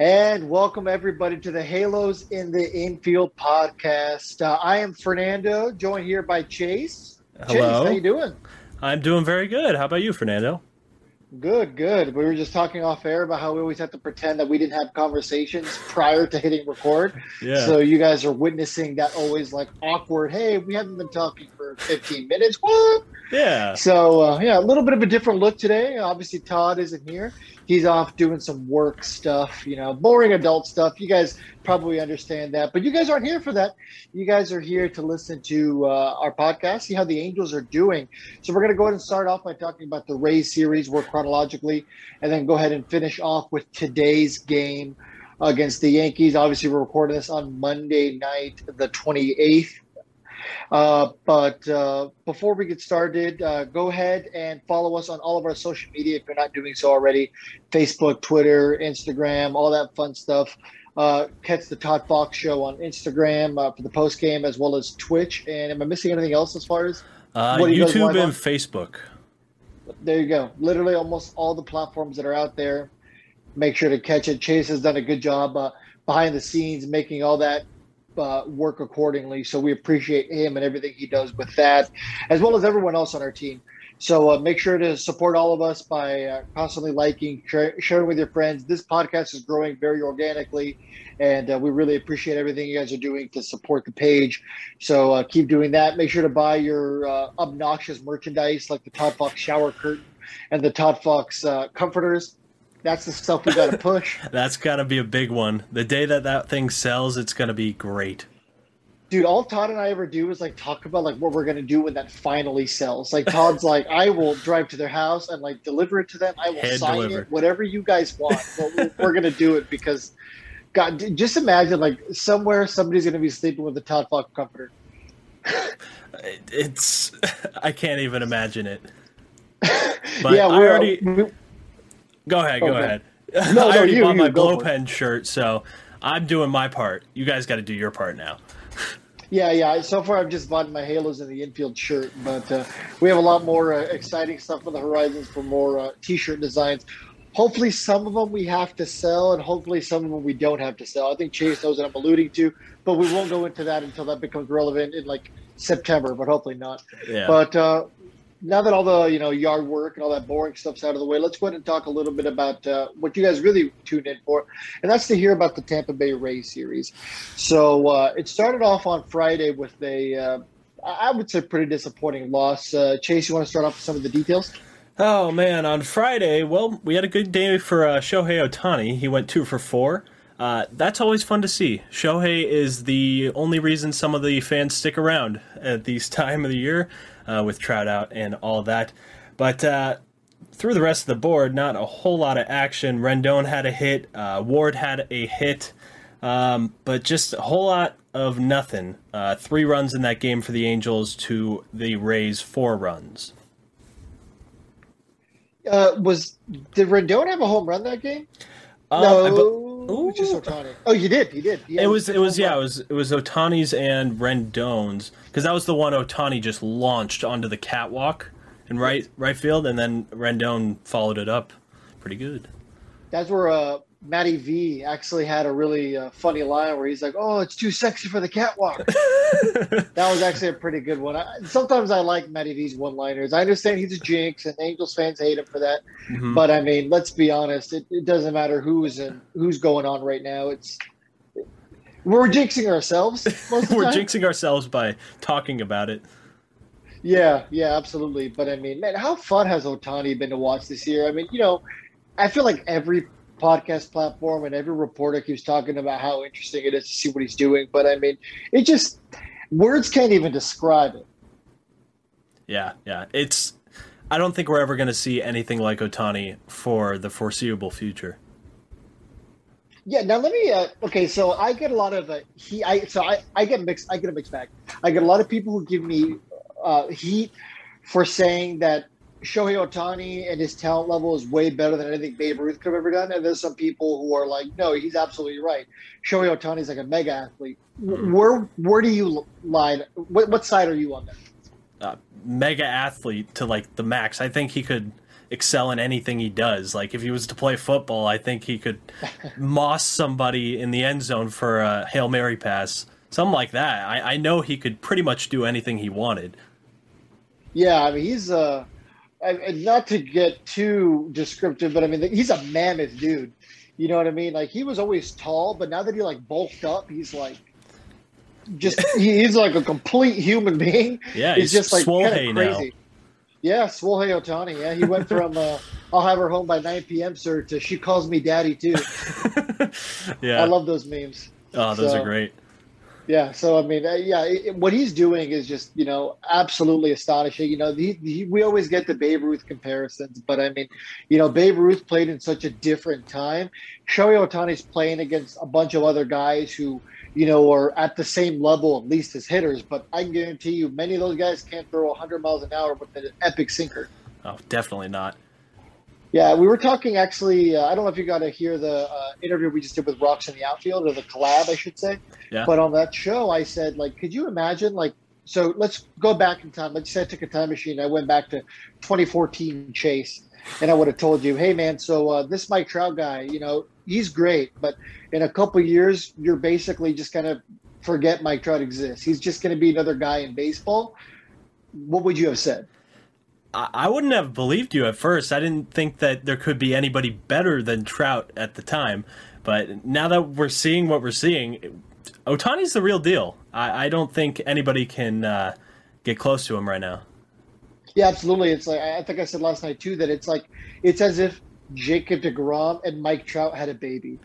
And welcome everybody to the Halos in the Infield podcast. Uh, I am Fernando, joined here by Chase. Hello. Chase, how you doing? I'm doing very good. How about you, Fernando? Good, good. We were just talking off air about how we always have to pretend that we didn't have conversations prior to hitting record. Yeah. So you guys are witnessing that always like awkward. Hey, we haven't been talking for 15 minutes. What? Yeah. So uh, yeah, a little bit of a different look today. Obviously, Todd isn't here. He's off doing some work stuff, you know, boring adult stuff. You guys probably understand that, but you guys aren't here for that. You guys are here to listen to uh, our podcast, see how the Angels are doing. So we're going to go ahead and start off by talking about the Rays series, work chronologically, and then go ahead and finish off with today's game against the Yankees. Obviously, we're recording this on Monday night, the 28th. Uh, but uh, before we get started, uh, go ahead and follow us on all of our social media if you're not doing so already Facebook, Twitter, Instagram, all that fun stuff. Uh, catch the Todd Fox show on Instagram uh, for the post game as well as Twitch. And am I missing anything else as far as? Uh, What do you guys YouTube and on? Facebook. There you go. Literally almost all the platforms that are out there. Make sure to catch it. Chase has done a good job uh, behind the scenes making all that uh, work accordingly. So we appreciate him and everything he does with that, as well as everyone else on our team. So uh, make sure to support all of us by uh, constantly liking, sharing with your friends. This podcast is growing very organically, and uh, we really appreciate everything you guys are doing to support the page. So uh, keep doing that. Make sure to buy your uh, obnoxious merchandise like the Todd Fox shower curtain and the Todd Fox uh, comforters. That's the stuff we got to push. That's gotta be a big one. The day that that thing sells, it's gonna be great. Dude, all Todd and I ever do is like talk about like what we're gonna do when that finally sells. Like Todd's like, I will drive to their house and like deliver it to them. I will Hand sign it, whatever you guys want. We're, we're gonna do it because, God, just imagine like somewhere somebody's gonna be sleeping with a Todd Fox comforter. It's I can't even imagine it. But yeah, I already we, go ahead, go Okay. ahead. No, I already you- bought you, my go glow pen shirt, so I'm doing my part. You guys got to do your part now. Yeah, yeah. So far, I've just bought my Halos in the infield shirt, but uh, we have a lot more uh, exciting stuff on the horizons for more uh, T-shirt designs. Hopefully, some of them we have to sell, and hopefully, some of them we don't have to sell. I think Chase knows what I'm alluding to, but we won't go into that until that becomes relevant in like September, but hopefully not. Yeah. But uh, now that all the you know yard work and all that boring stuff's out of the way, let's go ahead and talk a little bit about uh, what you guys really tuned in for, and that's to hear about the Tampa Bay Rays series. So uh, it started off on Friday with a, uh, I I would say, pretty disappointing loss. Uh, Chase, you want to start off with some of the details? Oh man, on Friday, well, we had a good day for uh, Shohei Ohtani. He went two for four. Uh, that's always fun to see. Shohei is the only reason some of the fans stick around at this time of the year, uh, with Trout out and all that. But uh, through the rest of the board, not a whole lot of action. Rendon had a hit. Uh, Ward had a hit. Um, but just a whole lot of nothing. Uh, three runs in that game for the Angels to the Rays, four runs. Uh, was did Rendon have a home run that game? Um, no, I it bu- was just Ohtani. Oh, you did. You did. Yeah, it was it was yeah it was it was Ohtani's and Rendon's because that was the one Ohtani just launched onto the catwalk in right right field and then Rendon followed it up pretty good. That's where uh, Matty V actually had a really uh, funny line where he's like, "Oh, it's too sexy for the catwalk." that was actually a pretty good one. I, sometimes I like Matty V's one-liners. I understand he's a jinx, and Angels fans hate him for that. Mhm. But I mean, let's be honest. It, it doesn't matter who's in, who's going on right now. It's we're jinxing ourselves. Most of the We're jinxing ourselves by talking about it. Yeah, yeah, absolutely. But I mean, man, how fun has Ohtani been to watch this year? I mean, you know, I feel like every podcast platform and every reporter keeps talking about how interesting it is to see what he's doing. But I mean, it just words can't even describe it. Yeah, yeah. It's I don't think we're ever going to see anything like Ohtani for the foreseeable future. Yeah. Now let me. Uh, okay, so I get a lot of uh, he. I so I I get mixed. I get a mixed bag. I get a lot of people who give me uh, heat for saying that Shohei Ohtani and his talent level is way better than anything Babe Ruth could have ever done. And there's some people who are like, no, he's absolutely right. Shohei Ohtani is like a mega athlete. Mhm. Where where do you line? What, what side are you on that? Uh, mega athlete to like the max. I think he could excel in anything he does. Like if he was to play football, I think he could moss somebody in the end zone for a hail mary pass, something like that. I, I know he could pretty much do anything he wanted. Yeah, I mean he's uh, I, not to get too descriptive, but I mean he's a mammoth dude. You know what I mean? Like he was always tall, but now that he like bulked up, he's like just he's like a complete human being. Yeah, he's, he's just like kind of crazy. Now. Yeah, Shohei Ohtani. Yeah, he went from uh, "I'll have her home by 9 p.m." sir to "She calls me daddy too." yeah, I love those memes. Oh, those so, are great. Yeah, so I mean, uh, yeah, it, what he's doing is just you know absolutely astonishing. You know, we always get the Babe Ruth comparisons, but I mean, you know, Babe Ruth played in such a different time. Shohei Ohtani's playing against a bunch of other guys who you know, are at the same level, at least as hitters. But I can guarantee you, many of those guys can't throw 100 miles an hour with an epic sinker. Oh, definitely not. Yeah, we were talking actually. Uh, I don't know if you got to hear the uh, interview we just did with Rocks in the outfield, or the collab, I should say. Yeah. But on that show, I said, like, could you imagine, like, so let's go back in time. Let's say I took a time machine. I went back to 2014 Chase, and I would have told you, hey, man, so uh, this Mike Trout guy, you know, he's great, but in a couple years, you're basically just gonna forget Mike Trout exists. He's just gonna be another guy in baseball. What would you have said? I wouldn't have believed you at first. I didn't think that there could be anybody better than Trout at the time. But now that we're seeing what we're seeing, Ohtani's the real deal. I, I don't think anybody can uh, get close to him right now. Yeah, absolutely. It's like I think I said last night too that it's like it's as if Jacob DeGrom and Mike Trout had a baby.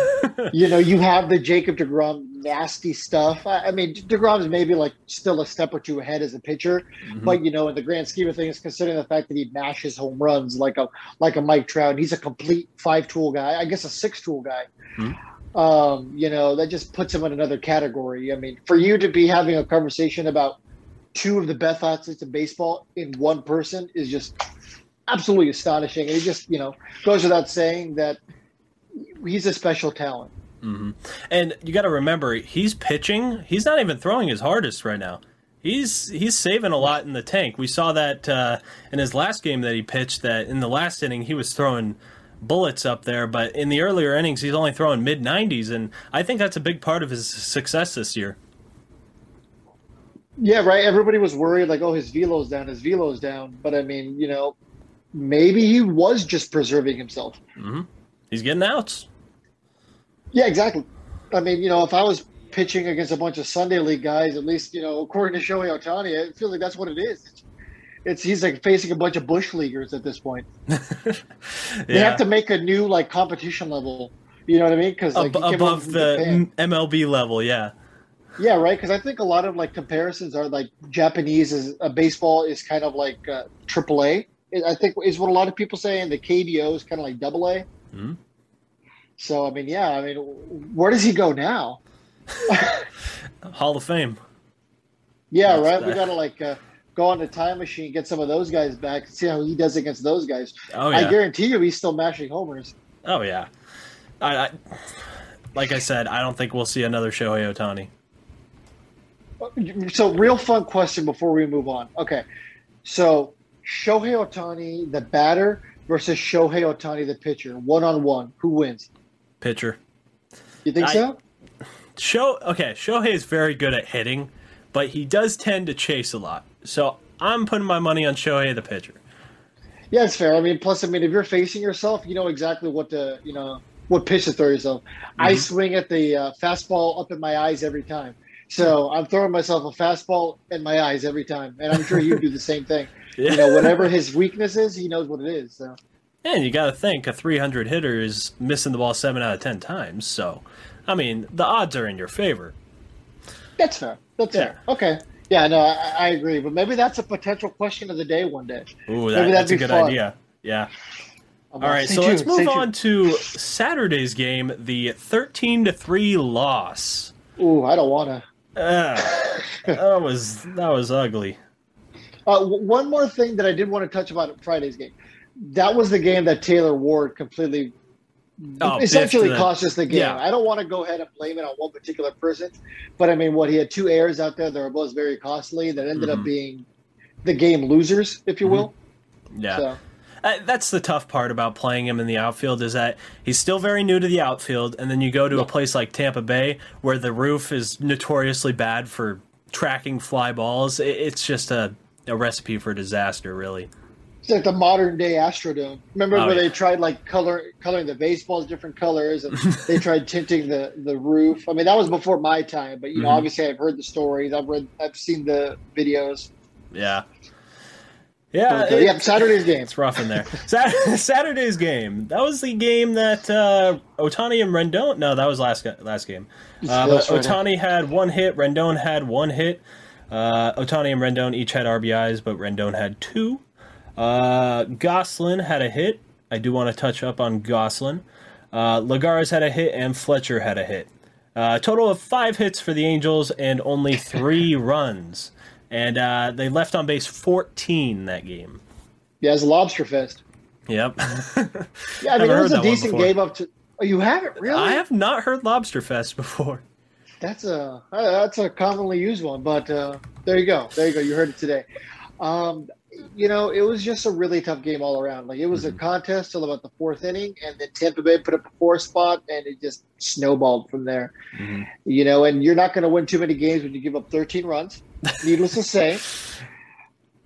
you know, you have the Jacob DeGrom nasty stuff. I, I mean, DeGrom is maybe like still a step or two ahead as a pitcher, mm-hmm. but you know, in the grand scheme of things, considering the fact that he mashes home runs like a like a Mike Trout, he's a complete five tool guy. I guess a six tool guy. Mm-hmm. Um, you know, that just puts him in another category. I mean, for you to be having a conversation about two of the best athletes in baseball in one person is just absolutely astonishing. And he just, you know, goes without saying that he's a special talent. Mm-hmm. And you got to remember, he's pitching. He's not even throwing his hardest right now. He's he's saving a lot in the tank. We saw that uh, in his last game that he pitched. That in the last inning he was throwing bullets up there, but in the earlier innings he's only throwing mid 90s, and I think that's a big part of his success this year. Yeah, right. Everybody was worried, like, oh, his velo's down, his velo's down. But I mean, you know, maybe he was just preserving himself. Mm-hmm. He's getting outs. Yeah, exactly. I mean, you know, if I was pitching against a bunch of Sunday League guys, at least you know, according to Shohei Ohtani, I feel like that's what it is. It's, it's he's like facing a bunch of bush leaguers at this point. yeah. They have to make a new like competition level. You know what I mean? Because like Ab- above the. MLB level, yeah. Yeah, right. Because I think a lot of like comparisons are like Japanese is a uh, baseball is kind of like uh, AAA I think is what a lot of people say, and the KBO is kind of like double A. Mm-hmm. So I mean, yeah, I mean, where does he go now? Hall of Fame. Yeah, That's right. That. We gotta like uh, go on the time machine, get some of those guys back, see how he does against those guys. Oh yeah. I guarantee you, he's still mashing homers. Oh yeah. I, I like I said, I don't think we'll see another Shohei Ohtani. So, real fun question before we move on. Okay, so Shohei Ohtani, the batter, versus Shohei Ohtani, the pitcher, one on one. Who wins? Pitcher. You think I, so? Show okay. Shohei is very good at hitting, but he does tend to chase a lot. So I'm putting my money on Shohei, the pitcher. Yeah, it's fair. I mean, plus, I mean, if you're facing yourself, you know exactly what to, you know, what pitch to throw yourself. Mm-hmm. I swing at the uh, fastball up in my eyes every time. So I'm throwing myself a fastball in my eyes every time, and I'm sure you do the same thing. Yeah. You know, whatever his weakness is, he knows what it is. So. And you got to think a 300 hitter is missing the ball seven out of ten times. So, I mean, the odds are in your favor. That's fair. That's yeah. fair. Okay. Yeah, no, I, I, agree. But maybe that's a potential question of the day one day. Ooh, that, that's a good fun. idea. Yeah. All right, so tuned, let's move on to Saturday's game, the 13 to 3 loss. Ooh, I don't want to. Uh, that was that was ugly. Uh, one more thing that I did want to touch about Friday's game. That was the game that Taylor Ward completely oh, essentially cost us the game. Yeah. I don't want to go ahead and blame it on one particular person, but I mean, what he had two errors out there that were both very costly that ended mm-hmm. up being the game losers, if you mm-hmm. will. Yeah. So. Uh, that's the tough part about playing him in the outfield is that he's still very new to the outfield, and then you go to yeah. a place like Tampa Bay where the roof is notoriously bad for tracking fly balls. It's just a, a recipe for disaster, really. It's like the modern day Astrodome. Remember oh, when yeah. they tried like color coloring the baseballs different colors and they tried tinting the the roof. I mean that was before my time, but you know mm-hmm. obviously I've heard the stories. I've read I've seen the videos. Yeah. Yeah, okay. yeah. Saturday's game. It's rough in there. Saturday's game. That was the game that uh, Ohtani and Rendon. No, that was last last game. Uh, but Ohtani had one hit. Rendon had one hit. Uh, Ohtani and Rendon each had RBIs, but Rendon had two. Uh, Gosselin had a hit. I do want to touch up on Gosselin. Uh, Lagares had a hit, and Fletcher had a hit. Uh, total of five hits for the Angels and only three runs and uh, they left on base 14 that game. Yeah, it's a lobster fest. Yep. yeah, I mean it was a decent game up to. Oh, you haven't really? I have not heard lobster fest before. That's a uh, that's a commonly used one, but uh, there you go, there you go. You heard it today. Um, you know, it was just a really tough game all around. Like it was mm-hmm. a contest till about the fourth inning, and then Tampa Bay put up a four spot, and it just snowballed from there. Mm-hmm. You know, and you're not going to win too many games when you give up 13 runs. Needless to say.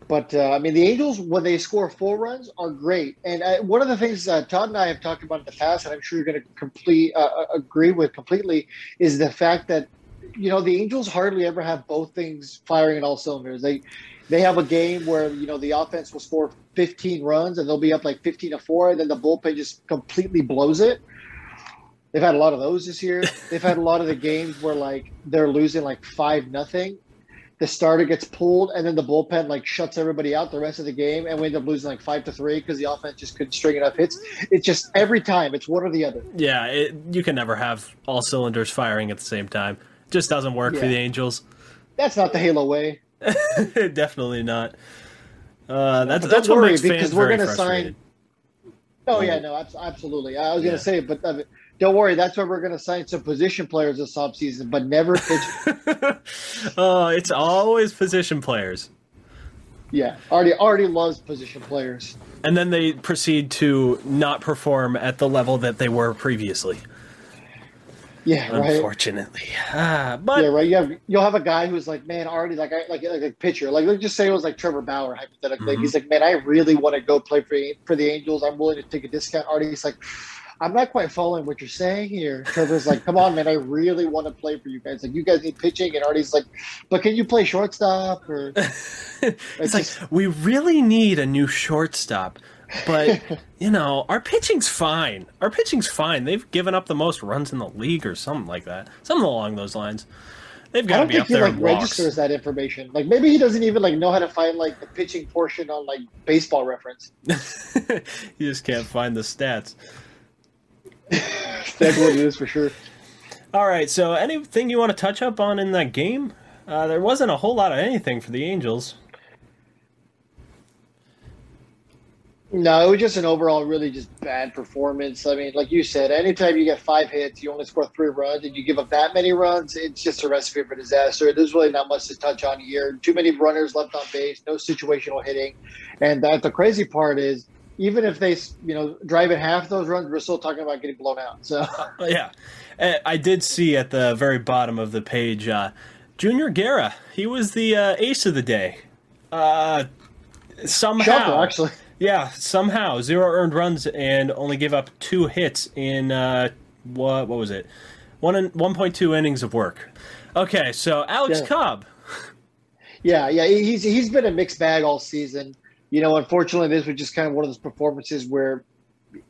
But uh, I mean, the Angels when they score four runs are great, and uh, one of the things uh, Todd and I have talked about in the past, and I'm sure you're going to complete uh, uh, agree with completely, is the fact that you know the Angels hardly ever have both things firing in all cylinders. They they have a game where you know the offense will score 15 runs and they'll be up like 15 to four, and then the bullpen just completely blows it. They've had a lot of those this year. They've had a lot of the games where like they're losing like five nothing. The starter gets pulled, and then the bullpen like shuts everybody out the rest of the game, and we end up losing like five to three because the offense just couldn't string enough hits. It's just every time it's one or the other. Yeah, it, you can never have all cylinders firing at the same time. It just doesn't work yeah. for the Angels. That's not the Halo way. Definitely not. Uh, that's that's what makes fans we're very sign. Oh yeah, no, absolutely. I was going to say, but uh, don't worry. That's why we're going to sign some position players this offseason, but never pitch. oh, it's always position players. Yeah, Arte Arte loves position players. And then they proceed to not perform at the level that they were previously. Yeah, right. Unfortunately, ah, but yeah, right. You have you'll have a guy who's like, man, already like like like a pitcher. Like let's just say it was like Trevor Bauer hypothetically. Mm-hmm. He's like, man, I really want to go play for for the Angels. I'm willing to take a discount. Arte, he's like, I'm not quite following what you're saying here. Trevor's like, come on, man, I really want to play for you guys. Like, you guys need pitching, and Arte's like, but can you play shortstop? Or it's, it's like just... we really need a new shortstop but you know, our pitching's fine. Our pitching's fine. They've given up the most runs in the league, or something like that. Something along those lines. They've got to be up there. He like registers that information. Like maybe he doesn't even like know how to find like the pitching portion on like Baseball Reference. you just can't find the stats. That's what it is for sure. All right. So, anything you want to touch up on in that game? Uh, there wasn't a whole lot of anything for the Angels. No, it was just an overall really just bad performance. I mean, like you said, anytime you get five hits, you only score three runs, and you give up that many runs, it's just a recipe for disaster. There's really not much to touch on here. Too many runners left on base, no situational hitting, and that the crazy part is, even if they, you know, drive in half those runs, we're still talking about getting blown out. So yeah, I did see at the very bottom of the page, uh, Junior Guerra. He was the uh, ace of the day. Uh, somehow, Shocker, actually yeah, somehow zero earned runs and only give up two hits in uh, what what was it? One in, one point two innings of work. Okay, so Alex yeah. Cobb. Yeah, yeah, he's he's been a mixed bag all season. You know, unfortunately, this was just kind of one of those performances where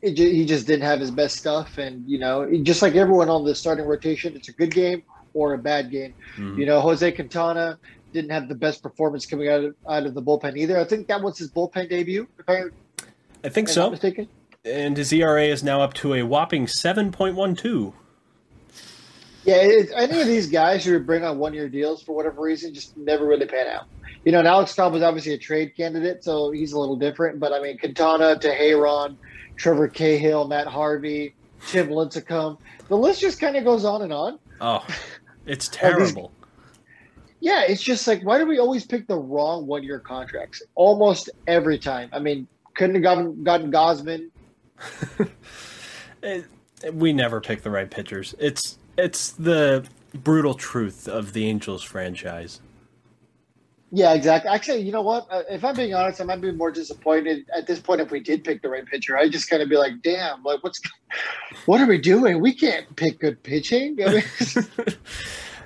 it, he just didn't have his best stuff, and you know, just like everyone on the starting rotation, it's a good game or a bad game. Mm-hmm. You know, Jose Quintana didn't have the best performance coming out of, out of the bullpen either. I think that was his bullpen debut. If I, I think so. mistaken. And his ERA is now up to a whopping seven point one two. Yeah, any of these guys who bring on one year deals for whatever reason just never really pan out. You know, and Alex Cobb was obviously a trade candidate, so he's a little different. But I mean, Quintana Teheran, Trevor Cahill, Matt Harvey, Tim Lincecum. The list just kind of goes on and on. Oh, it's terrible. Yeah, it's just like why do we always pick the wrong one year contracts almost every time? I mean, couldn't have gotten gotten Gausman. It- we never pick the right pitchers. It's it's the brutal truth of the Angels franchise. Yeah, exactly. Actually, you know what? Uh, if I'm being honest, I might be more disappointed at this point if we did pick the right pitcher. I just kind of be like, damn, like what's, what are we doing? We can't pick good pitching. I mean,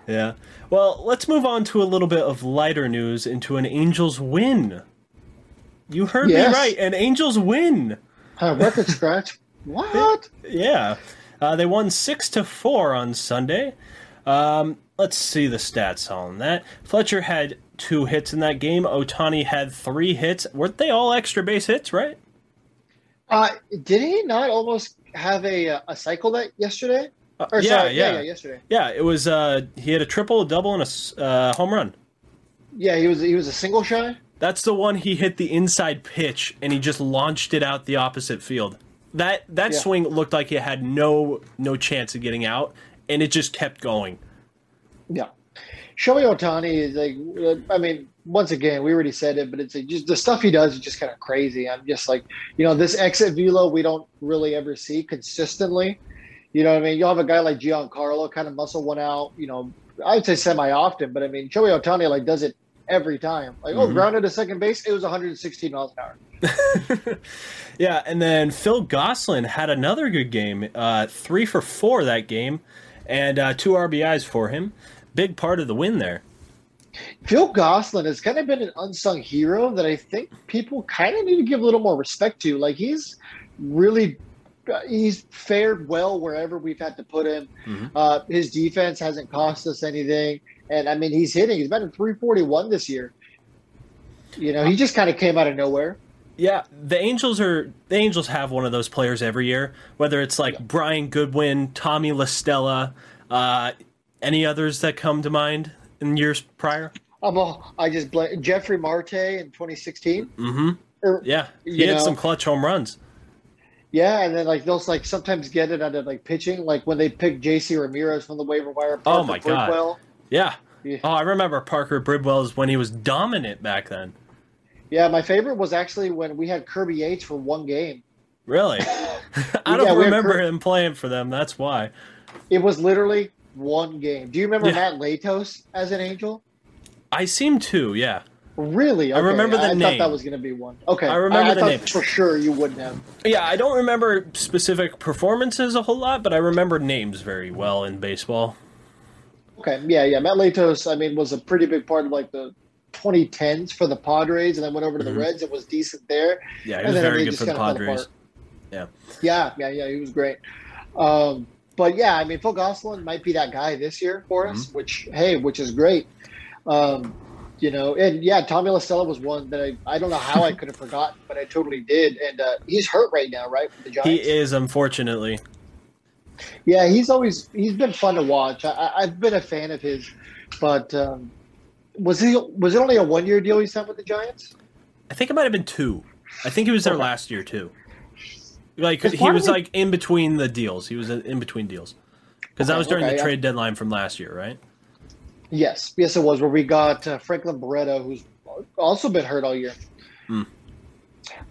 Yeah. Well, let's move on to a little bit of lighter news into an Angels win. You heard Yes. me right, an Angels win. uh, record scratch. What? Yeah, uh, they won six to four on Sunday. Um, let's see the stats on that. Fletcher had two hits in that game. Ohtani had three hits. Weren't they all extra base hits? Right? Uh, did he not almost have a uh, a cycle that yesterday? Uh, Or yeah, sorry, yeah, yeah, yesterday. Yeah, It was. Uh, he had a triple, a double, and a uh, home run. Yeah, he was he was a single shy. That's the one he hit the inside pitch and he just launched it out the opposite field. That that Yeah. swing looked like it had no no chance of getting out, and it just kept going. Yeah. Shohei Ohtani is like, I mean, once again, we already said it, but it's like just the stuff he does is just kind of crazy. I'm just like, you know, this exit velo we don't really ever see consistently. You know what I mean? You'll have a guy like Giancarlo kind of muscle one out, you know, I'd say semi often, but I mean, Shohei Ohtani like does it every time. Like, oh, Mhm. grounded to second base, it was 116 miles an hour. Yeah, and then Phil Gosselin had another good game, uh, three for four that game, and uh, two RBIs for him. Big part of the win there. Phil Gosselin has kind of been an unsung hero that I think people kind of need to give a little more respect to. Like he's really he's fared well wherever we've had to put him. Mhm. Uh, his defense hasn't cost us anything, and I mean he's hitting. He's been in 341 this year. You know, he just kind of came out of nowhere. Yeah, the Angels are the Angels have one of those players every year. Whether it's like Yeah. Brian Goodwin, Tommy LaStella, uh, any others that come to mind in years prior. I'm all, I just blame Jefry Marte in 2016. Mm-hmm. Or, Yeah, he You had know- some clutch home runs. yeah, and then like they'll like sometimes get it out of like pitching, like when they picked J.C. Ramirez from the waiver wire. Oh my God. Bridwell. Yeah. Yeah. Oh, I remember Parker Bridwell's when he was dominant back then. Yeah, my favorite was actually when we had Kirby Yates for one game. Really? I don't had remember Kurt- him playing for them. That's why. It was literally one game. Do you remember Yeah. Matt Latos as an Angel? I seem to. Yeah. Really? I remember the I name. thought that was going to be one. Okay, I remember I, the thought name. for sure you wouldn't have. Yeah, I don't remember specific performances a whole lot, but I remember names very well in baseball. Okay, yeah, yeah. Matt Latos, I mean, was a pretty big part of like the 2010s for the Padres, and then went over to the Reds. It was decent there. Yeah, he and was then very good for the Padres. Yeah. Yeah, yeah, yeah. He was great. Um, but yeah, I mean, Phil Gosselin might be that guy this year for us, Mm-hmm. which hey, which is great. Um, you know, and yeah, Tommy LaStella was one that I I don't know how I could have forgotten, but I totally did. And uh, he's hurt right now, right? With the Giants. He is, unfortunately. Yeah, he's always he's been fun to watch. I, I've been a fan of his, but um, was he was it only a one year deal he signed with the Giants? I think it might have been two. I think he was there Okay. last year too. Like he was like in between the deals. He was in between deals because that was during okay, the yeah. trade deadline from last year, right? Yes, yes, it was where we got uh, Franklin Barreto, who's also been hurt all year. Hmm.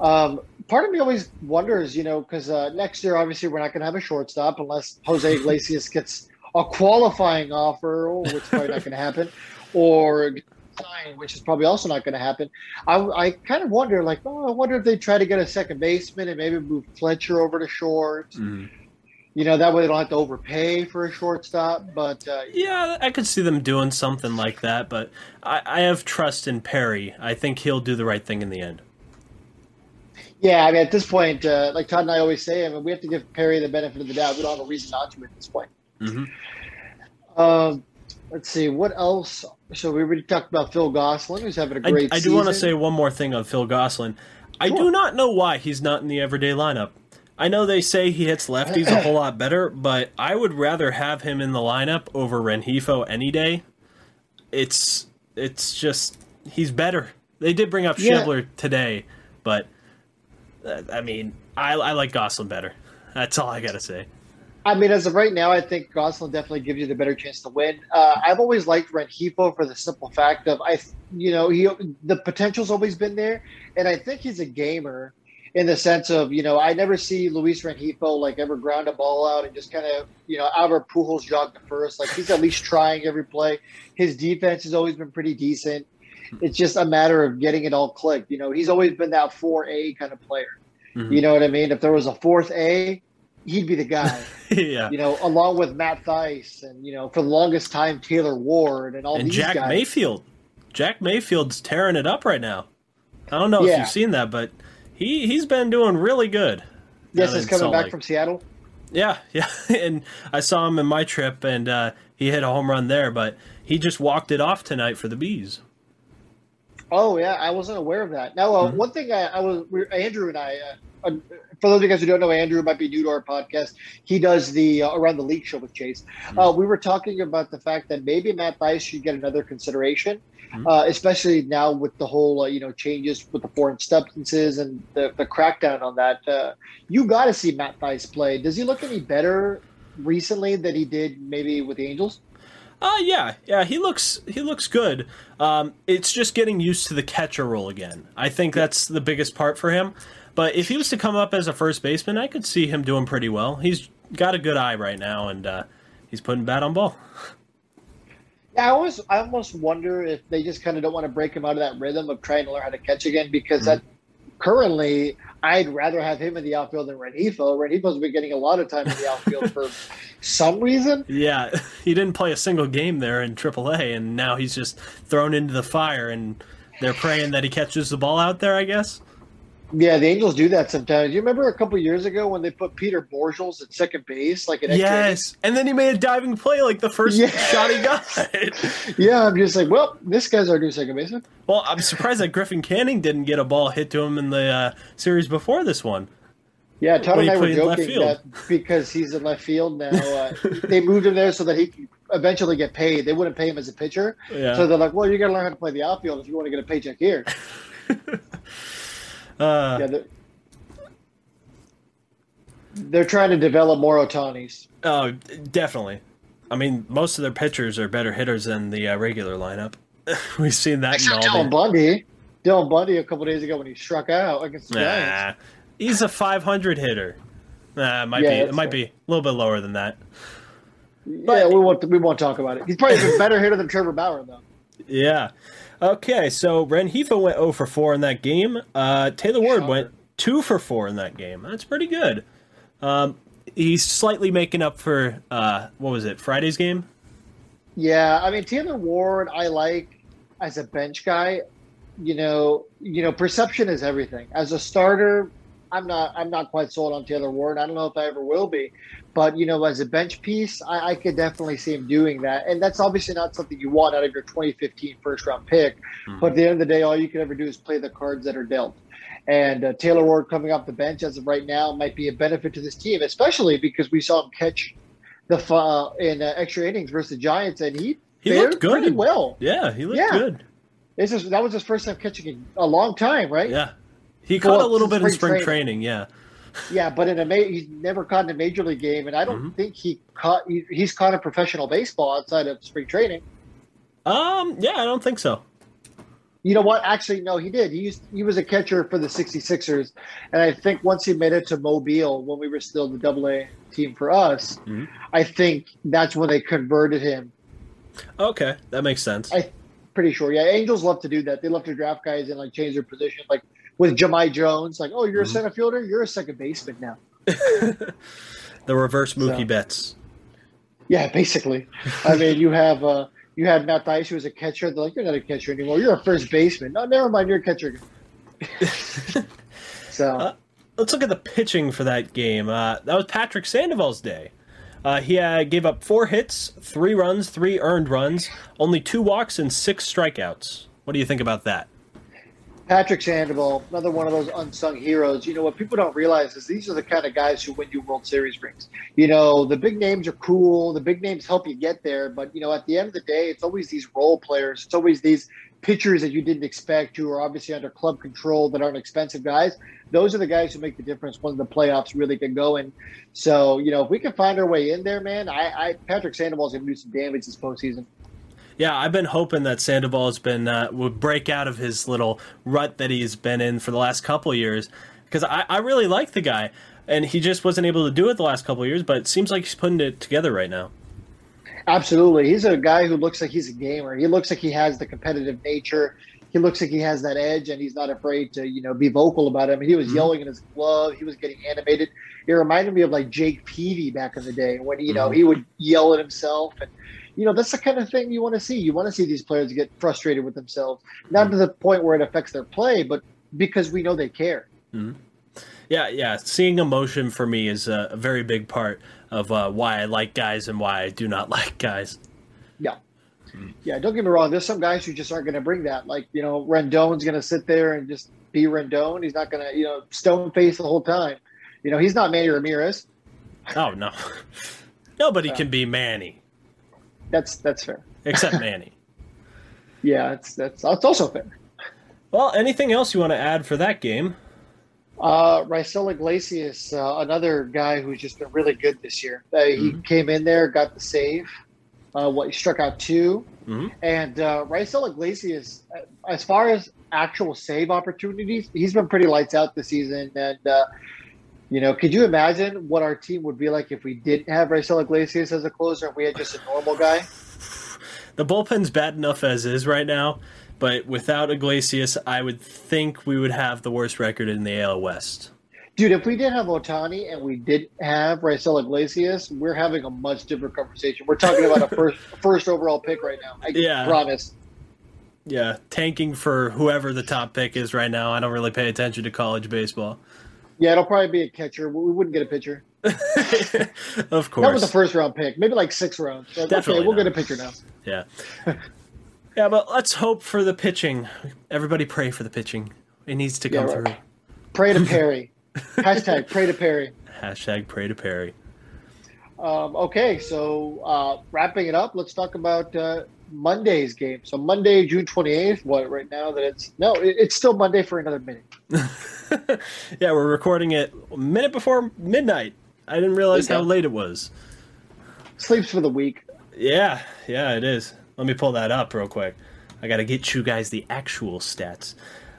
Um, part of me always wonders, you know, because uh, next year obviously we're not going to have a shortstop unless Jose Iglesias gets a qualifying offer, which is probably not going to happen, or signed, which is probably also not going to happen. I, I kind of wonder, like, oh, I wonder if they try to get a second baseman and maybe move Fletcher over to short. You know, that way they don't have to overpay for a shortstop. But uh, Yeah, I could see them doing something like that, but I, I have trust in Perry. I think he'll do the right thing in the end. Yeah, I mean, at this point, uh, like Todd and I always say, I mean, we have to give Perry the benefit of the doubt. We don't have a reason not to at this point. hmm Um, let's see, what else? So we already talked about Phil Gosselin, who's having a great I do want to say one more thing on Phil Gosselin. I Sure. do not know why he's not in the everyday lineup. I know they say he hits lefties a whole lot better, but I would rather have him in the lineup over Rengifo any day. It's it's just he's better. They did bring up Yeah. Today, but uh, I mean, I, I like Gosselin better. That's all I gotta say. I mean, as of right now, I think Gosselin definitely gives you the better chance to win. Uh, I've always liked Rengifo for the simple fact of I, you know, he the potential's always been there, and I think he's a gamer. in the sense of you know I never see Luis Rengifo like ever ground a ball out and just kind of you know Albert Pujols jog to first. Like he's at least trying every play. His defense has always been pretty decent. It's just a matter of getting it all clicked. You know, he's always been that four A kind of player. Mm-hmm. You know what I mean? If there was a fourth A, he'd be the guy. yeah. You know, along with Matt Thaiss and you know for the longest time Taylor Ward and all and these Jack guys. Mayfield. Jack Mayfield's tearing it up right now. I don't know yeah. if you've seen that, but he he's been doing really good. Yes, he's coming back Lake. from Seattle. Yeah, yeah, and I saw him in my trip, and uh, he hit a home run there, but he just walked it off tonight for the bees. Oh yeah, I wasn't aware of that. Now, uh, mm-hmm. one thing I, I was Andrew and I. Uh, uh, for those of you guys who don't know, Andrew might be new to our podcast. He does the uh, Around the League show with Chase. Mm-hmm. Uh, we were talking about the fact that maybe Matt Thaiss should get another consideration, mm-hmm. uh, especially now with the whole uh, you know changes with the foreign substances and the, the crackdown on that. Uh, you got to see Matt Thaiss play. Does he look any better recently than he did maybe with the Angels? Uh yeah, yeah, he looks he looks good. Um, it's just getting used to the catcher role again. I think that's the biggest part for him. But if he was to come up as a first baseman, I could see him doing pretty well. He's got a good eye right now, and uh, he's putting bat on ball. Yeah, I always, I almost wonder if they just kind of don't want to break him out of that rhythm of trying to learn how to catch again. Because mm-hmm. that currently, I'd rather have him in the outfield than Rengifo. Rengifo been getting a lot of time in the outfield for some reason. Yeah, he didn't play a single game there in AAA, and now he's just thrown into the fire, and they're praying that he catches the ball out there. I guess. Yeah, the Angels do that sometimes. You remember a couple years ago when they put Peter Bourjos at second base, like an yes, and then he made a diving play like the first yeah. shot he got. yeah, I'm just like, well, this guy's our new second baseman. Well, I'm surprised that Griffin Canning didn't get a ball hit to him in the uh, series before this one. Yeah, Todd and I were joking that because he's in left field now, uh, they moved him there so that he could eventually get paid. They wouldn't pay him as a pitcher, yeah. so they're like, well, you got to learn how to play the outfield if you want to get a paycheck here. Uh, yeah, they're, they're, trying to develop more Ohtanis. Oh, definitely. I mean, most of their pitchers are better hitters than the uh, regular lineup. We've seen that Except in all Dylan Bundy. Dylan Bundy a couple days ago when he struck out against the nah, Giants. He's a 500 hitter. Nah, it might yeah, be. It might fair. be a little bit lower than that. But, yeah, we won't. We won't talk about it. He's probably a better hitter than Trevor Bauer, though. Yeah, Okay, so Rengifo went 0 for 4 in that game. Uh, Taylor Ward went 2 for 4 in that game. That's pretty good. Um, he's slightly making up for, uh, what was it, Friday's game? Yeah, I mean, Taylor Ward, I like as a bench guy. You know, you know, perception is everything. As a starter, I'm not I'm not quite sold on Taylor Ward. I don't know if I ever will be. But you know, as a bench piece, I, I, could definitely see him doing that, and that's obviously not something you want out of your 2015 first round pick. Mm-hmm. But at the end of the day, all you can ever do is play the cards that are dealt. And uh, Taylor Ward coming off the bench as of right now might be a benefit to this team, especially because we saw him catch the uh, in uh, extra innings versus the Giants, and he he looked good pretty well. Yeah, he looked yeah. good. This is that was his first time catching in a long time, right? Yeah, he caught a little bit in spring training. training. Yeah, yeah, but in a ma- he's never caught in a major league game, and I don't mm-hmm. think he caught. He, he's caught a professional baseball outside of spring training. Um, yeah, I don't think so. You know what? Actually, no, he did. He used, he was a catcher for the 66ers, and I think once he made it to Mobile when we were still the Double A team for us, mm-hmm. I think that's when they converted him. Okay, that makes sense. I pretty sure. Yeah, Angels love to do that. They love to draft guys and like change their position. Like with Jahmai Jones, like, oh, you're mm-hmm. a center fielder, you're a second baseman now. the reverse Mookie so, Betts. Yeah, basically. I mean, you have uh, you had Matt Thaiss, who was a catcher. They're like, you're not a catcher anymore. You're a first baseman. No, never mind. You're a catcher. so uh, let's look at the pitching for that game. Uh, that was Patrick Sandoval's day. Uh, he uh, gave up four hits, three runs, three earned runs, only two walks, and six strikeouts. What do you think about that? Patrick Sandoval, another one of those unsung heroes. You know what people don't realize is these are the kind of guys who win you World Series rings. You know the big names are cool, the big names help you get there, but you know at the end of the day, it's always these role players. It's always these pitchers that you didn't expect who are obviously under club control that aren't expensive guys. Those are the guys who make the difference when the playoffs really get going. So you know if we can find our way in there, man, I, I Patrick Sandoval's gonna do some damage this postseason. Yeah, I've been hoping that Sandoval has been uh, would break out of his little rut that he's been in for the last couple years because I, I really like the guy, and he just wasn't able to do it the last couple years. But it seems like he's putting it together right now. Absolutely, he's a guy who looks like he's a gamer. He looks like he has the competitive nature. He looks like he has that edge, and he's not afraid to you know be vocal about it. I mean, he was mm-hmm. yelling in his glove. He was getting animated. It reminded me of like Jake Peavy back in the day when you know mm-hmm. he would yell at himself and you know that's the kind of thing you want to see. You want to see these players get frustrated with themselves, not mm-hmm. to the point where it affects their play, but because we know they care. Mm-hmm. Yeah, yeah. Seeing emotion for me is a, very big part of uh, why I like guys and why I do not like guys. Yeah. Yeah, don't get me wrong. There's some guys who just aren't going to bring that. Like, you know, Rendon's going to sit there and just be Rendon. He's not going to, you know, stone face the whole time. You know, he's not Manny Ramirez. Oh no, nobody can be Manny. That's that's fair. Except Manny. yeah, it's that's that's also fair. Well, anything else you want to add for that game? Uh, Raisel Iglesias, uh, another guy who's just been really good this year. Uh, he mm-hmm. came in there, got the save. Uh, what he struck out 2 mm-hmm. and uh, Raisel Iglesias, uh, as far as actual save opportunities, he's been pretty lights out this season. And uh, you know, could you imagine what our team would be like if we didn't have Raisel Iglesias as a closer and we had just a normal guy? The bullpen's bad enough as is right now, but without Iglesias, I would think we would have the worst record in the AL West. Dude, if we didn't have Ohtani and we didn't have Raisel Iglesias, we're having a much different conversation. We're talking about a first first overall pick right now. I yeah. promise. Yeah, tanking for whoever the top pick is right now. I don't really pay attention to college baseball. Yeah, it'll probably be a catcher. We wouldn't get a pitcher. of course. Not with the first round pick. Maybe like six rounds. Definitely. Okay, we'll not. get a pitcher now. Yeah. yeah, but let's hope for the pitching. Everybody pray for the pitching. It needs to come yeah, right. through. Pray to Perry. Hashtag pray to Perry. Hashtag pray to Perry. Um, okay, so uh, wrapping it up, let's talk about uh, Monday's game. So Monday, June twenty eighth. What right now that it's no, it's still Monday for another minute. yeah, we're recording it a minute before midnight. I didn't realize how late it was. Sleeps for the week. Yeah, yeah, it is. Let me pull that up real quick. I got to get you guys the actual stats.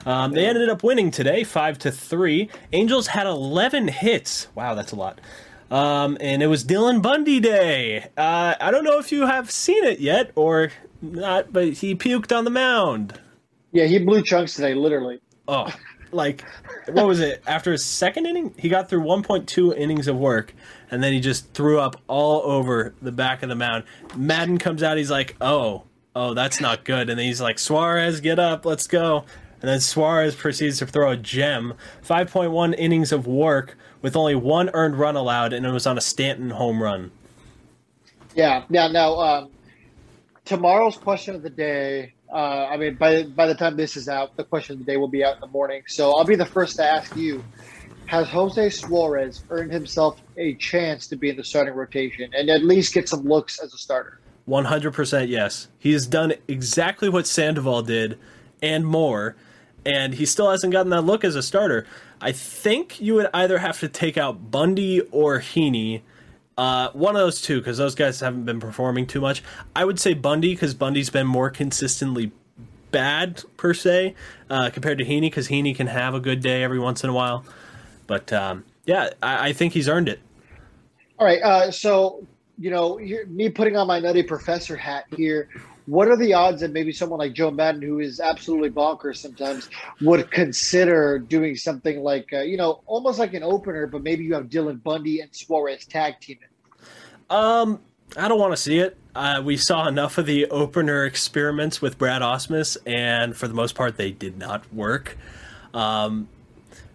Um, they ended up winning today, five to three. Angels had eleven hits. Wow, that's a lot. Um, and it was Dylan Bundy Day. Uh, I don't know if you have seen it yet or not, but he puked on the mound. Yeah, he blew chunks today, literally. Oh, like what was it? After his second inning, he got through 1.2 innings of work, and then he just threw up all over the back of the mound. Maddon comes out, he's like, "Oh, oh, that's not good," and then he's like, "Suarez, get up, let's go." And then Suarez proceeds to throw a gem. 5.1 innings of work with only one earned run allowed, and it was on a Stanton home run. Yeah. Now, now, um, tomorrow's question of the day. Uh, I mean, by by the time this is out, the question of the day will be out in the morning. So I'll be the first to ask you: Has Jose Suarez earned himself a chance to be in the starting rotation and at least get some looks as a starter? One hundred percent, yes. He has done exactly what Sandoval did, and more and he still hasn't gotten that look as a starter. I think you would either have to take out Bundy or Heaney. Uh, one of those two, because those guys haven't been performing too much. I would say Bundy, because Bundy's been more consistently bad, per se, uh, compared to Heaney, because Heaney can have a good day every once in a while. But um, yeah, I, I, think he's earned it. All right. Uh, so, you know, me putting on my nutty professor hat here, what are the odds that maybe someone like Joe Maddon, who is absolutely bonkers sometimes, would consider doing something like, uh, you know, almost like an opener, but maybe you have Dylan Bundy and Suarez tag teaming? Um, I don't want to see it. Uh, we saw enough of the opener experiments with Brad Ausmus, and for the most part, they did not work. Um,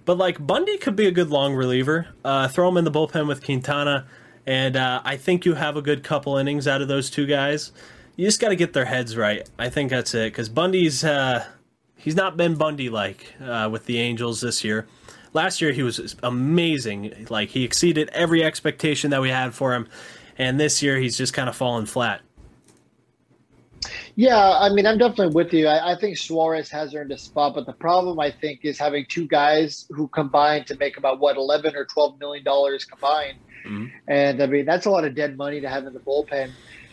but like Bundy could be a good long reliever. Uh, throw him in the bullpen with Quintana, and uh, I think you have a good couple innings out of those two guys you just got to get their heads right. I think that's it because Bundy's uh, he's not been Bundy like uh, with the Angels this year. Last year he was amazing. Like he exceeded every expectation that we had for him, and this year he's just kind of fallen flat. Yeah, I mean, I'm definitely with you. I, I, think Suarez has earned a spot, but the problem I think is having two guys who combine to make about what 11 or 12 million dollars combined, mm-hmm. and I mean that's a lot of dead money to have in the bullpen.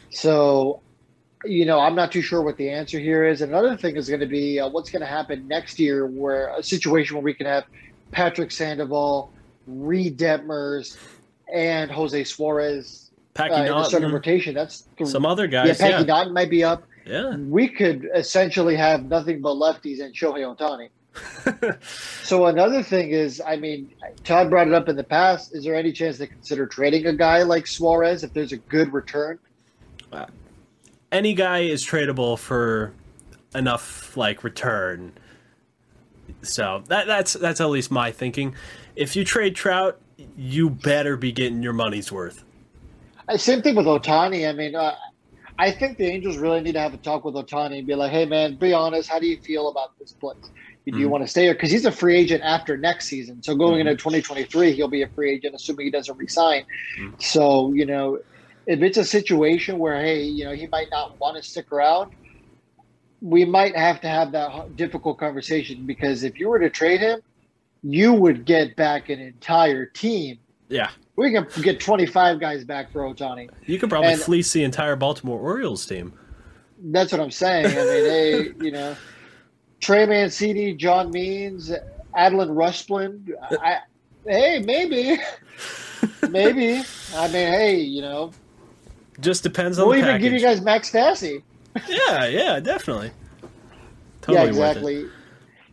So you know, I'm not too sure what the answer here is. Another thing is going to be uh, what's going to happen next year, where a situation where we can have Patrick Sandoval, Reid Detmers, and Jose Suarez Packy uh, in the starting rotation. That's some other yeah. guys. Packy Yeah, Naughton might be up. yeah. We could essentially have nothing but lefties and Shohei Ohtani. So another thing is, I mean, Todd brought it up in the past. Is there any chance they consider trading a guy like Suarez if there's a good return? Any guy is tradable for enough like return. So that that's that's at least my thinking. If you trade Trout, you better be getting your money's worth. Uh, Same thing with Ohtani. I mean, uh, I think the Angels really need to have a talk with Ohtani and be like, "Hey, man, be honest. How do you feel about this place? Do you Mhm. want to stay here? Because he's a free agent after next season. So going Mhm. into 2023, he'll be a free agent, assuming he doesn't resign. Mhm. So you know, if it's a situation where hey, you know, he might not want to stick around, we might have to have that difficult conversation. Because if you were to trade him, you would get back an entire team. Yeah, We can get 25 guys back for Ohtani. you could probably And- fleece the entire Baltimore Orioles team. That's what I'm saying. I mean, hey, you know, Trey Mancini, John Means, Adley Rutschman. Uh, I, hey, maybe, maybe. I mean, hey, you know, Just depends on we'll the even package. give you guys Max Stassi. yeah, yeah, definitely. Totally yeah, exactly.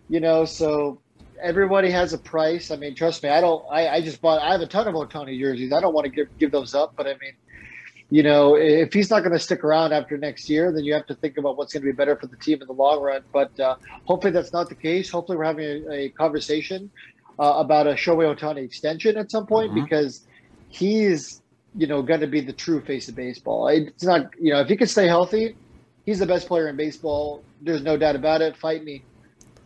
You know, so everybody has a price. I mean, trust me, I don't. I, I just bought. I have a ton of Ohtani jerseys. I don't want to give give those up, but I mean. You know, if he's not going to stick around after next year, then you have to think about what's going to be better for the team in the long run. But uh, hopefully, that's not the case. Hopefully, we're having a, a conversation uh, about a Shohei Ohtani extension at some point Mhm. because he's, you know, going to be the true face of baseball. It's not, you know, if he can stay healthy, he's the best player in baseball. There's no doubt about it. Fight me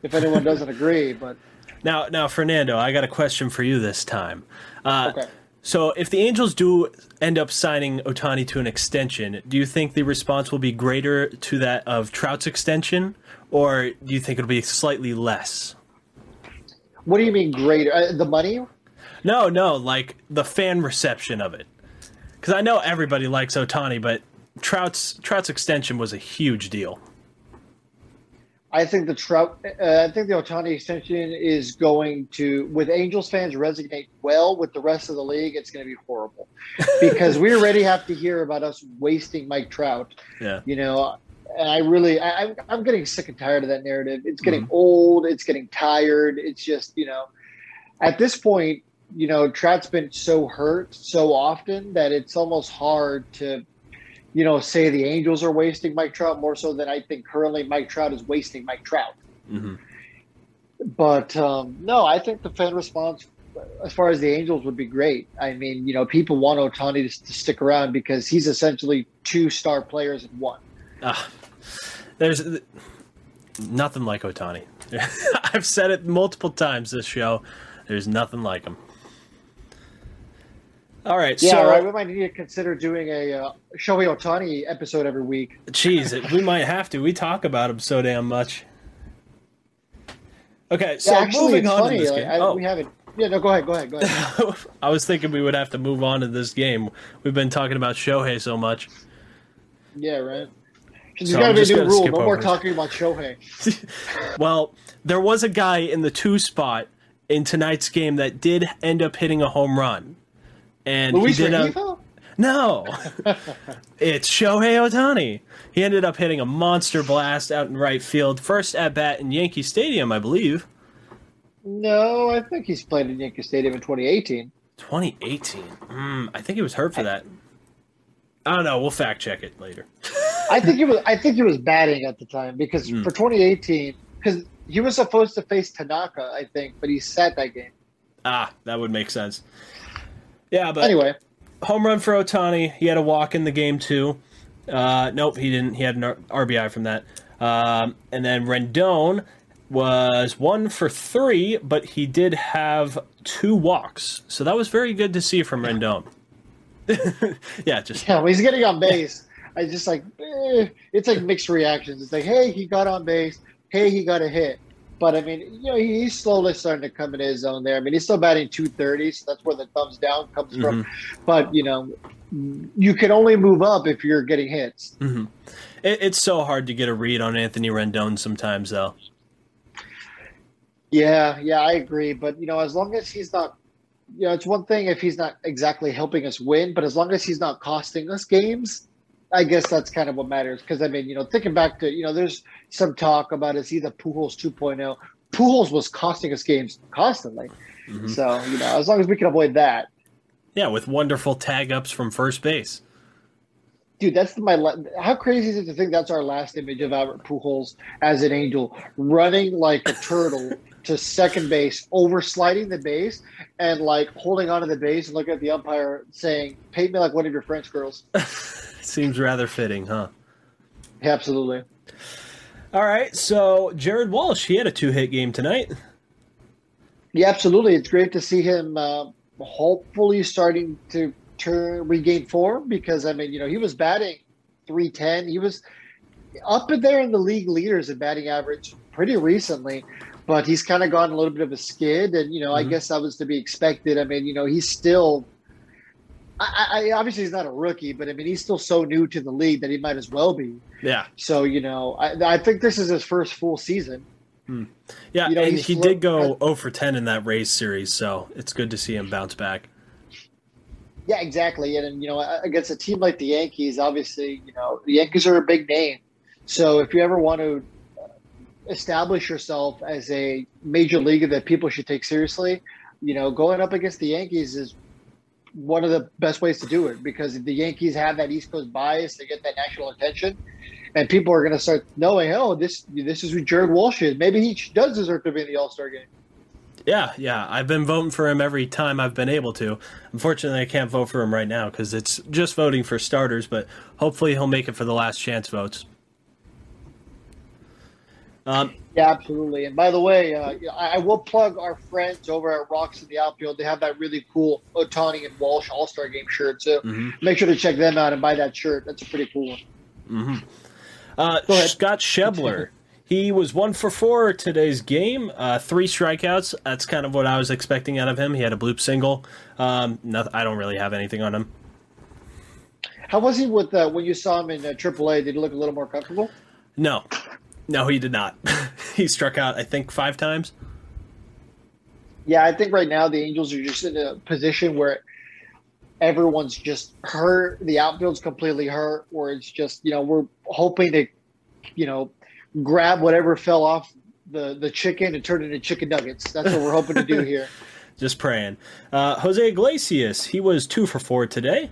if anyone doesn't agree. But Now, now, Fernando, I got a question for you this time. Uh, okay. So, if the Angels do end up signing Ohtani to an extension, do you think the response will be greater to that of Trout's extension, or do you think it'll be slightly less? What do you mean greater? Uh, the money? No, no, like the fan reception of it. Because I know everybody likes Ohtani, but Trout's Trout's extension was a huge deal. I think the Trout, uh, I think the Ohtani extension is going to, with Angels fans resonate well with the rest of the league. It's going to be horrible because we already have to hear about us wasting Mike Trout. Yeah. You know, and I really, I, I'm, I'm getting sick and tired of that narrative. It's getting old. It's getting tired. It's just, you know, at this point, you know, Trout's been so hurt so often that it's almost hard to you know, say the Angels are wasting Mike Trout more so than I think currently Mike Trout is wasting Mike Trout. hmm But um, no, I think the fan response, as far as the Angels, would be great. I mean, you know, people want Ohtani to, to stick around because he's essentially two star players in one. Ah, there's nothing like Ohtani. I've said it multiple times this show. There's nothing like him. All right, Yeah, so right. We might need to consider doing a uh, Shohei Ohtani episode every week. Jeez, we might have to. We talk about him so damn much. Okay, so yeah, actually, moving on funny. to this like, game. I, oh, We haven't. Yeah, no, go ahead. Go ahead. Go ahead. I was thinking we would have to move on to this game. We've been talking about Shohei so much. yeah, right. There's So got to be a new rule. No more talking about Shohei. Well, there was a guy in the two spot in tonight's game that did end up hitting a home run, and Luis he did a, No, it's Shohei Ohtani. He ended up hitting a monster blast out in right field, first at bat in Yankee Stadium, I believe. No, I think he's played in Yankee Stadium in 2018. 2018. Mm, I think he was hurt for that. I don't know. We'll fact check it later. I think he was. I think he was batting at the time because Mm. for 2018, because he was supposed to face Tanaka, I think, but he sat that game. Ah, that would make sense. Yeah, but Anyway, home run for Ohtani. He had a walk in the game too. Uh, nope, he didn't. He had an RBI from that. Um, and then Rendon was one for three, but he did have two walks, so that was very good to see from Rendon. yeah, just yeah, when he's getting on base, I just like eh, it's like mixed reactions. It's like, hey, he got on base. Hey, he got a hit. But I mean, you know, he's slowly starting to come into his own there. I mean, he's still batting 230, so that's where the thumbs down comes from. But you know, you can only move up if you're getting hits. mhm. It, it's so hard to get a read on Anthony Rendon sometimes, though. Yeah, yeah, I agree. But you know, as long as he's not, you know, it's one thing if he's not exactly helping us win, but as long as he's not costing us games, I guess that's kind of what matters. Because I mean, you know, thinking back to you know, there's some talk about is he the Pujols 2.0. Pujols was costing us games constantly. Mm-hmm. So you know, as long as we can avoid that. Yeah, with wonderful tag ups from first base. Dude, that's my. How crazy is it to think that's our last image of Albert Pujols as an angel running like a turtle to second base, oversliding the base, and like holding onto the base and looking at the umpire saying, "Paint me like one of your French girls." Seems rather fitting, huh? Absolutely. All right, so Jared Walsh, he had a two-hit game tonight. Yeah, absolutely. It's great to see him. Uh, hopefully, starting to turn regain form because I mean, you know, he was batting three ten. He was up there in the league leaders in batting average pretty recently but he's kind of gone a little bit of a skid, and you know, mm-hmm. I guess that was to be expected. I mean, you know, he's still. I, I, obviously he's not a rookie, but I mean he's still so new to the league that he might as well be. Yeah. So you know, I, I think this is his first full season. Hmm. Yeah, you know, and he did go 0 for 10 in that Rays series, so it's good to see him bounce back. Yeah, exactly. And, and you know, against a team like the Yankees, obviously, you know, the Yankees are a big name. So if you ever want to establish yourself as a major leaguer that people should take seriously, you know, going up against the Yankees is one of the best ways to do it because the Yankees have that East Coast bias to get that national attention, and people are going to start knowing, oh, this this is who Jared Walsh is. Maybe he does deserve to be in the All Star game. Yeah, yeah, I've been voting for him every time I've been able to. Unfortunately, I can't vote for him right now because it's just voting for starters. But hopefully, he'll make it for the last chance votes. Um, yeah, absolutely. And by the way, uh, I will plug our friends over at Rocks in the Outfield. They have that really cool Ohtani and Walsh All Star Game shirt. So mm-hmm. make sure to check them out and buy that shirt. That's a pretty cool one. Mm-hmm. Uh, Scott Schebler. he was one for four today's game. Uh, three strikeouts. That's kind of what I was expecting out of him. He had a bloop single. Um, nothing, I don't really have anything on him. How was he with uh, when you saw him in uh, AAA? Did he look a little more comfortable? No, no, he did not. he struck out, I think, five times. Yeah, I think right now the Angels are just in a position where everyone's just hurt. The outfield's completely hurt, where it's just, you know, we're hoping to, you know, grab whatever fell off the, the chicken and turn it into chicken nuggets. That's what we're hoping to do here. Just praying. Uh, Jose Iglesias, he was two for four today.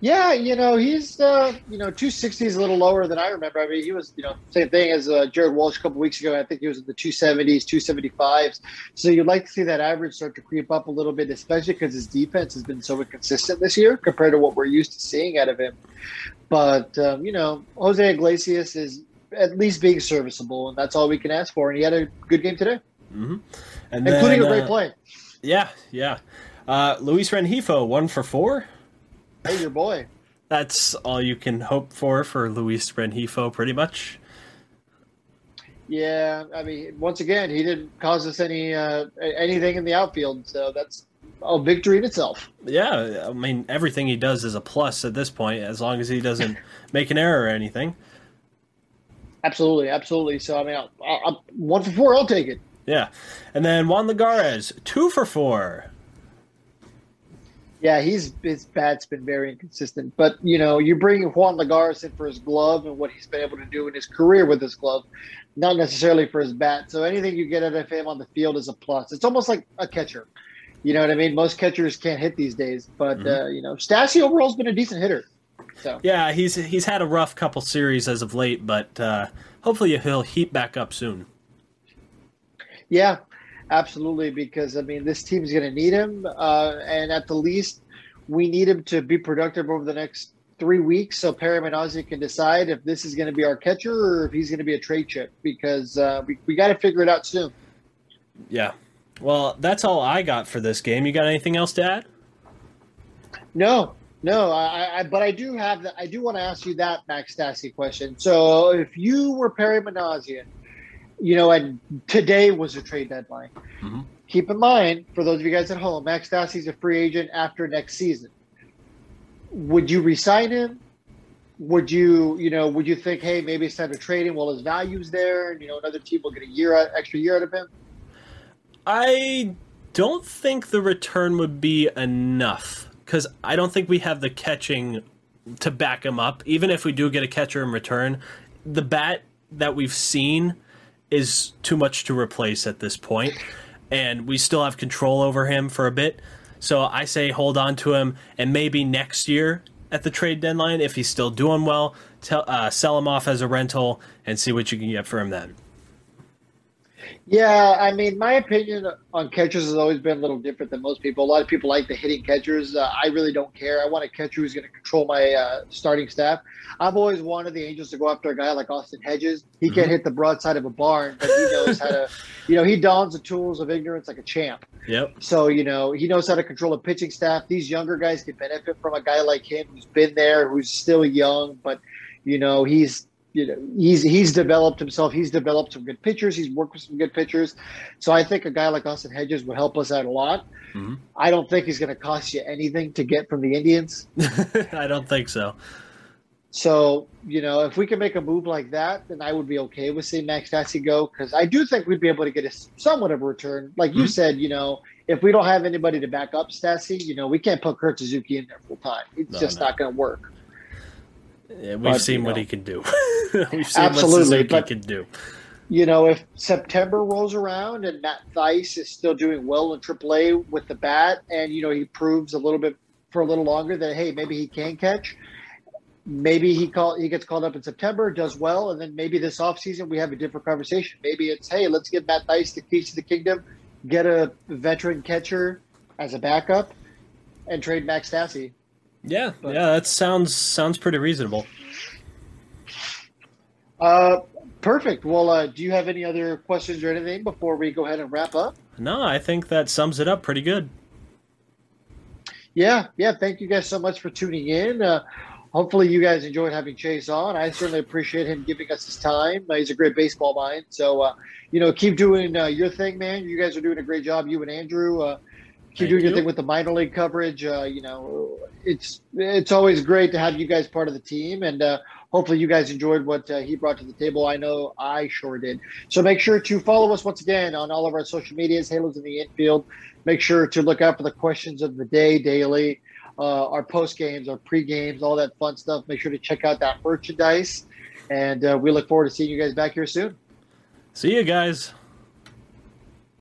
Yeah, you know, he's uh, you know, 260 is a little lower than I remember. I mean, he was, you know, same thing as uh, Jared Walsh a couple weeks ago. I think he was in the 270s, 275s. So you'd like to see that average start to creep up a little bit, especially because his defense has been so inconsistent this year compared to what we're used to seeing out of him. But um, you know, Jose Iglesias is at least being serviceable, and that's all we can ask for. And he had a good game today, mm-hmm. and including then, a great uh, play. Yeah, yeah. Uh, Luis Rengifo, one for four. Hey, your boy. That's all you can hope for for Luis Rengifo, pretty much. Yeah, I mean, once again, he didn't cause us any uh, anything in the outfield, so that's a victory in itself. Yeah, I mean, everything he does is a plus at this point, as long as he doesn't make an error or anything. Absolutely, absolutely. So I mean, I'll, I'll, one for four, I'll take it. Yeah, and then Juan Lagares, two for four. Yeah, he's his bat's been very inconsistent. But you know, you bring Juan Lagares in for his glove and what he's been able to do in his career with his glove, not necessarily for his bat. So anything you get out of him on the field is a plus. It's almost like a catcher. You know what I mean? Most catchers can't hit these days, but mm-hmm. uh, you know, Stassi overall's been a decent hitter. So yeah, he's he's had a rough couple series as of late, but uh, hopefully he'll heat back up soon. Yeah, Absolutely, because I mean, this team's going to need him, uh, and at the least, we need him to be productive over the next three weeks, so Perry Minasian can decide if this is going to be our catcher or if he's going to be a trade chip. Because uh, we we got to figure it out soon. Yeah. Well, that's all I got for this game. You got anything else to add? No, no. I, I but I do have the, I do want to ask you that Max Stassi question. So if you were Perry Minasian you know, and today was a trade deadline. Mm-hmm. Keep in mind, for those of you guys at home, Max Stassi's a free agent after next season. Would you resign him, would you, you know, would you think, hey, maybe it's time to trade him while his value's there, and you know, another team will get a year, extra year out of him? I don't think the return would be enough because I don't think we have the catching to back him up. Even if we do get a catcher in return, the bat that we've seen is too much to replace at this point, and we still have control over him for a bit. So I say hold on to him, and maybe next year at the trade deadline, if he's still doing well, tell, uh, sell him off as a rental and see what you can get for him then. Yeah, I mean, my opinion on catchers has always been a little different than most people. A lot of people like the hitting catchers. Uh, I really don't care. I want a catcher who's going to control my uh, starting staff. I've always wanted the Angels to go after a guy like Austin Hedges. He mm-hmm. can't hit the broadside of a barn, but he knows how to, you know, he dons the tools of ignorance like a champ. Yep. So, you know, he knows how to control a pitching staff. These younger guys can benefit from a guy like him who's been there, who's still young, but, you know, he's you know he's he's developed himself. He's developed some good pitchers. He's worked with some good pitchers. So I think a guy like Austin Hedges would help us out a lot. Mm-hmm. I don't think he's going to cost you anything to get from the Indians. I don't think so. So you know, if we can make a move like that, then I would be okay with seeing Max Stassi go because I do think we'd be able to get a somewhat of a return. Like you mm-hmm. said, you know, if we don't have anybody to back up Stassi, you know, we can't put Kurt Suzuki in there full time. It's no, just no. not going to work. Yeah, we've but, seen what know, he can do. we've seen absolutely, what but, can do. You know, if September rolls around and Matt Thaiss is still doing well in AAA with the bat, and you know he proves a little bit for a little longer that hey, maybe he can catch. Maybe he call he gets called up in September, does well, and then maybe this offseason we have a different conversation. Maybe it's hey, let's give Matt Thaiss the keys to the kingdom, get a veteran catcher as a backup, and trade Max Stassi yeah, but, yeah, that sounds sounds pretty reasonable. Uh, perfect. Well, uh, do you have any other questions or anything before we go ahead and wrap up? No, I think that sums it up pretty good. Yeah, yeah. Thank you guys so much for tuning in. Uh, hopefully, you guys enjoyed having Chase on. I certainly appreciate him giving us his time. Uh, he's a great baseball mind. So, uh, you know, keep doing uh, your thing, man. You guys are doing a great job. You and Andrew. Keep Thank doing you. your thing with the minor league coverage. Uh, you know, it's it's always great to have you guys part of the team, and uh, hopefully you guys enjoyed what uh, he brought to the table. I know I sure did. So make sure to follow us once again on all of our social medias, Halos in the Infield. Make sure to look out for the questions of the day daily, uh, our post games, our pre games, all that fun stuff. Make sure to check out that merchandise, and uh, we look forward to seeing you guys back here soon. See you guys.